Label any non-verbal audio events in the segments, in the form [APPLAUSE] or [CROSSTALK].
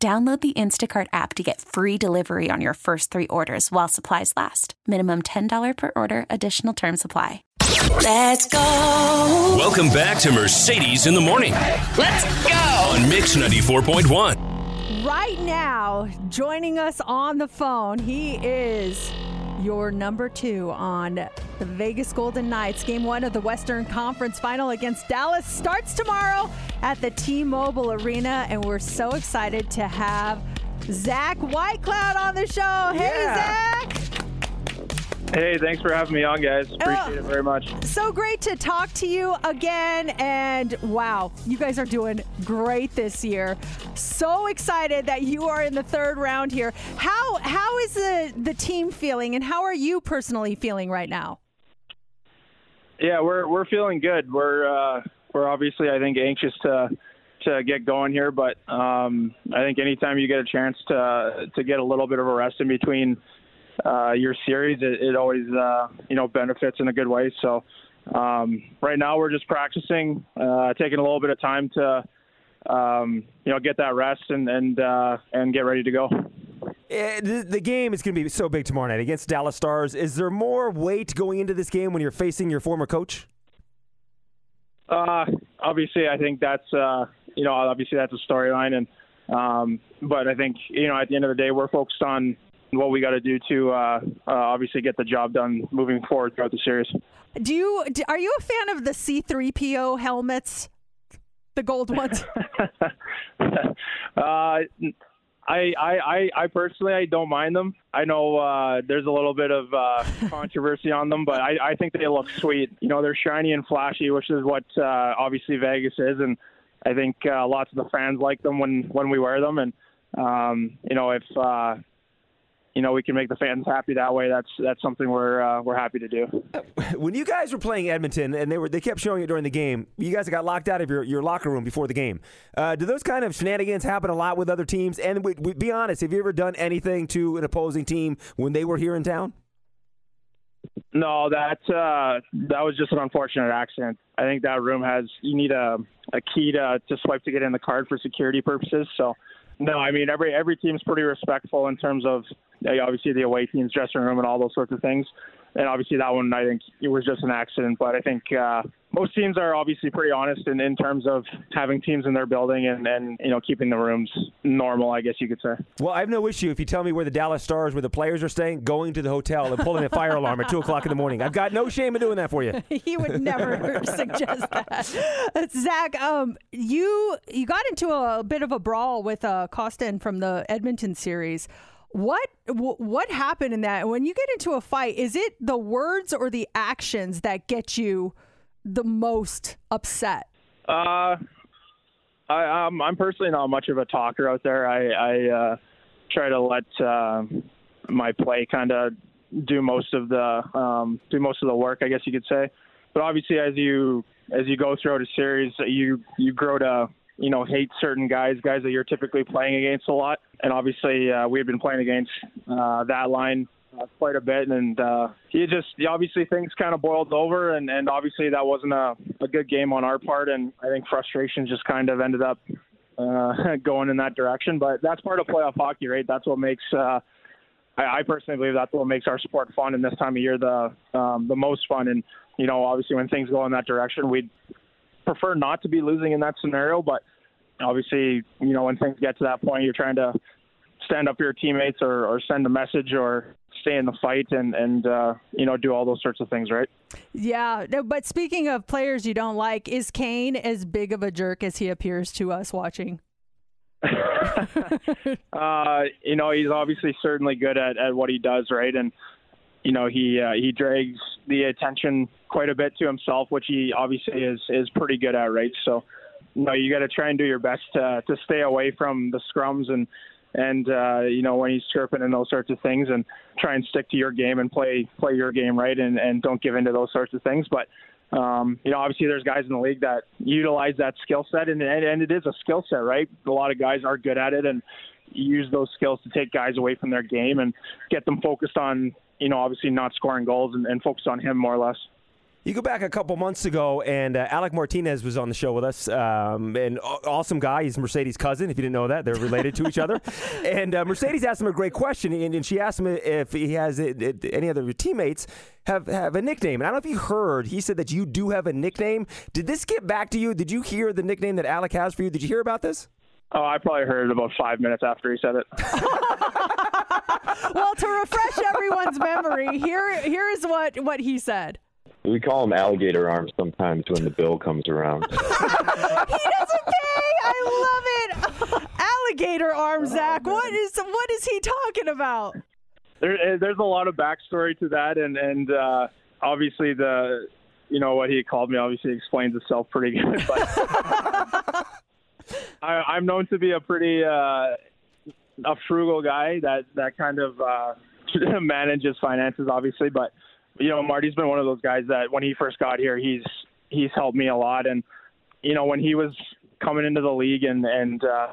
Download the Instacart app to get free delivery on your first three orders while supplies last. Minimum $10 per order, additional term supply. Let's go. Welcome back to Mercedes in the Morning Let's go. on Mix 94.1. Right now, joining us on the phone, he is your number two on the Vegas Golden Knights. Game one of the Western Conference Final against Dallas starts tomorrow at the T-Mobile Arena, and we're so excited to have Zach Whitecloud on the show. Hey, Zach. Hey, thanks for having me on, guys. Appreciate Oh. it very much. So great to talk to you again. And wow, you guys are doing great this year. So excited that you are in the third round here. How how is the, the team feeling and how are you personally feeling right now? Yeah, we're we're feeling good. We're uh, we're obviously, I think, anxious to to get going here, but um, I think anytime you get a chance to to get a little bit of a rest in between uh, your series, it, it always uh, you know benefits in a good way. So um, right now we're just practicing, uh, taking a little bit of time to um, you know get that rest and and uh, and get ready to go. Eh, The, the game is going to be so big tomorrow night against Dallas Stars. Is there more weight going into this game when you're facing your former coach? Uh, obviously, I think that's uh, you know obviously that's a storyline, and um, but I think you know at the end of the day we're focused on what we got to do to uh, uh, obviously get the job done moving forward throughout the series. Do you are you a fan of the C3PO helmets? The gold ones? [LAUGHS] uh, I, I, I, I personally I don't mind them. I know uh, there's a little bit of uh, [LAUGHS] controversy on them, but I, I think they look sweet. You know, they're shiny and flashy, which is what uh, obviously Vegas is, and I think uh, lots of the fans like them when when we wear them. And um, you know, if uh, you know we can make the fans happy that way, that's that's something we're uh, we're happy to do. [LAUGHS] When you guys were playing Edmonton and they were they kept showing it during the game, you guys got locked out of your, your locker room before the game. Uh, do those kind of shenanigans happen a lot with other teams? And we, we, be honest, have you ever done anything to an opposing team when they were here in town? No, that uh, that was just an unfortunate accident. I think that room has you need a a key to to swipe to get in the card for security purposes. So, no, I mean every every team's pretty respectful in terms of uh, obviously the away team's dressing room and all those sorts of things. And obviously that one I think it was just an accident. But I think uh, most teams are obviously pretty honest in, in terms of having teams in their building and and you know keeping the rooms normal. I guess you could say. Well, I have no issue if you tell me where the Dallas Stars, where the players are staying, going to the hotel and pulling a fire alarm at 2 o'clock in the morning. I've got no shame in doing that for you. [LAUGHS] he would never [LAUGHS] suggest that. Zach, um, you you got into a, bit of a brawl with uh, Kostin from the Edmonton series. What what happened in that? When you get into a fight, is it the words or the actions that get you the most upset? Uh, I, I'm I'm personally not much of a talker out there. I I uh, try to let uh, my play kind of do most of the um, do most of the work, I guess you could say. But obviously, as you as you go throughout a series, you you grow to you know hate certain guys, guys that you're typically playing against a lot. And obviously, uh, we had been playing against uh, that line uh, quite a bit, and uh, he just obviously things kind of boiled over, and, and obviously that wasn't a, a good game on our part, and I think frustration just kind of ended up uh, [LAUGHS] going in that direction. But that's part of playoff hockey, right? That's what makes. Uh, I, I personally believe that's what makes our sport fun, and this time of year the um, the most fun. And you know, obviously when things go in that direction, we'd prefer not to be losing in that scenario, but obviously, you know, when things get to that point, you're trying to stand up your teammates or, or send a message or stay in the fight and and uh, you know do all those sorts of things, right? Yeah, no, but speaking of players you don't like, is Kane as big of a jerk as he appears to us watching? [LAUGHS] uh, you know, he's obviously certainly good at, at what he does, right? And you know, he uh, he drags the attention quite a bit to himself, which he obviously is is pretty good at, right? So, you know, you got to try and do your best to to stay away from the scrums and and uh, you know when he's chirping and those sorts of things, and try and stick to your game and play play your game right, and and don't give into those sorts of things. But um, you know, obviously there's guys in the league that utilize that skill set, and, and it is a skill set, right? A lot of guys are good at it, and use those skills to take guys away from their game and get them focused on, you know, obviously not scoring goals and, and focus on him more or less. You go back a couple months ago, and uh, Alec Martinez was on the show with us. Um, an awesome guy. He's Mercedes' cousin. If you didn't know that, they're related to each other. [LAUGHS] And uh, Mercedes asked him a great question, and, and she asked him if he has it, it, any other teammates have have a nickname. And I don't know if you heard. He said that you do have a nickname. Did this get back to you? Did you hear the nickname that Alec has for you? Did you hear about this? Oh, I probably heard it about five minutes after he said it. [LAUGHS] well, to refresh everyone's memory, here here is what what he said. We call him alligator arms sometimes when the bill comes around. [LAUGHS] he doesn't pay. I love it. [LAUGHS] alligator arms, Zach. What is what is he talking about? There, there's a lot of backstory to that, and and uh, obviously the you know what he called me obviously explains itself pretty good. [LAUGHS] But I, I'm known to be a pretty uh, a frugal guy that that kind of uh, manages finances, obviously, but you know, Marty's been one of those guys that when he first got here, he's he's helped me a lot. And you know, when he was coming into the league and and uh,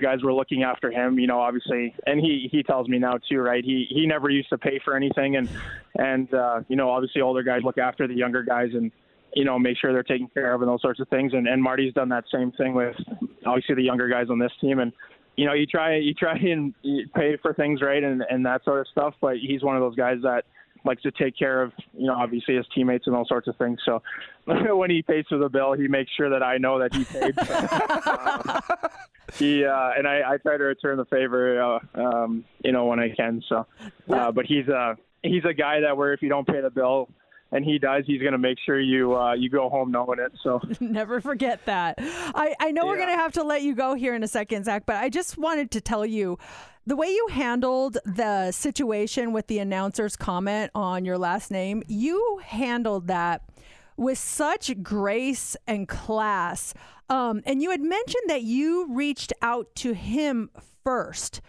guys were looking after him, you know, obviously, and he he tells me now too, right? He he never used to pay for anything, and and uh, you know, obviously, older guys look after the younger guys and you know make sure they're taken care of and those sorts of things. And and Marty's done that same thing with obviously the younger guys on this team and you know, you try you try [LAUGHS] and pay for things right and and that sort of stuff, but he's one of those guys that likes to take care of, you know, obviously his teammates and all sorts of things. So [LAUGHS] when he pays for the bill, he makes sure that I know that he paid. um, [LAUGHS] [LAUGHS] he uh, and I, I try to return the favor, uh, um, you know, when I can. So, uh, but he's a he's a guy that where if you don't pay the bill, and he does, he's going to make sure you uh, you go home knowing it. So [LAUGHS] never forget that. I, I know yeah. we're going to have to let you go here in a second, Zach, but I just wanted to tell you the way you handled the situation with the announcer's comment on your last name. You handled that with such grace and class. Um, and you had mentioned that you reached out to him first.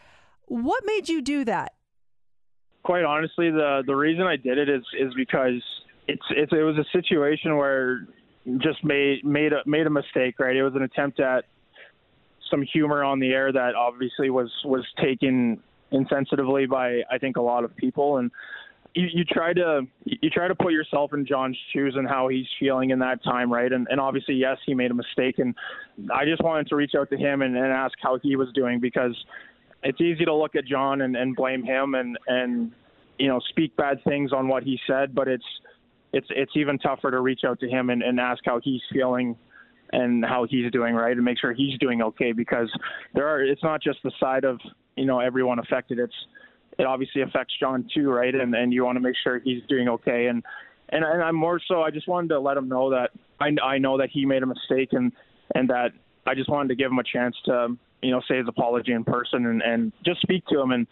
What made you do that? Quite honestly, the the reason I did it is is because it's, it's it was a situation where just made made a made a mistake, right? It was an attempt at some humor on the air that obviously was was taken insensitively by I think a lot of people and you, you try to you try to put yourself in John's shoes and how he's feeling in that time, right? And, and obviously, yes, he made a mistake, and I just wanted to reach out to him and, and ask how he was doing because it's easy to look at John and, and blame him and and you know speak bad things on what he said, but it's it's it's even tougher to reach out to him and, and ask how he's feeling and how he's doing right? And make sure he's doing okay because there are it's not just the side of you know everyone affected. It's it obviously affects John too right? And and you want to make sure he's doing okay. And and and I'm more so I just wanted to let him know that I I know that he made a mistake and and that I just wanted to give him a chance to you know say his apology in person and and just speak to him and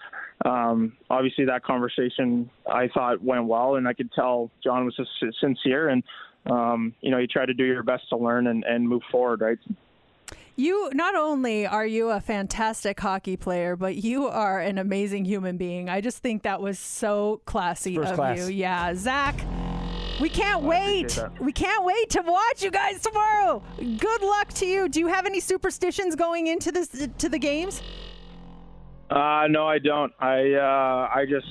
um, obviously that conversation I thought went well and I could tell John was just sincere and um, you know you try to do your best to learn and, and move forward right you not only are you a fantastic hockey player, but you are an amazing human being. I just think that was so classy First of class. you. Yeah, Zach. We can't wait. We can't wait to watch you guys tomorrow. Good luck to you. Do you have any superstitions going into this to the games? Uh, no, I don't. I uh, I just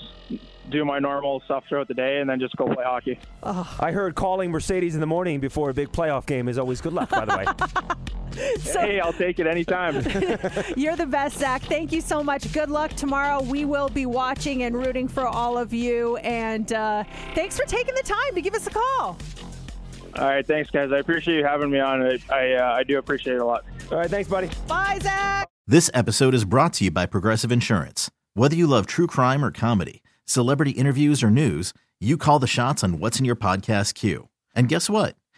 do my normal stuff throughout the day and then just go play hockey. Oh. I heard calling Mercedes in the morning before a big playoff game is always good luck. By the way. [LAUGHS] [LAUGHS] so, hey, I'll take it anytime. [LAUGHS] you're the best, Zach. Thank you so much. Good luck tomorrow. We will be watching and rooting for all of you. And uh, thanks for taking the time to give us a call. All right, thanks, guys. I appreciate you having me on. I I, uh, I do appreciate it a lot. All right, thanks, buddy. Bye, Zach. This episode is brought to you by Progressive Insurance. Whether you love true crime or comedy, celebrity interviews or news, you call the shots on what's in your podcast queue. And guess what?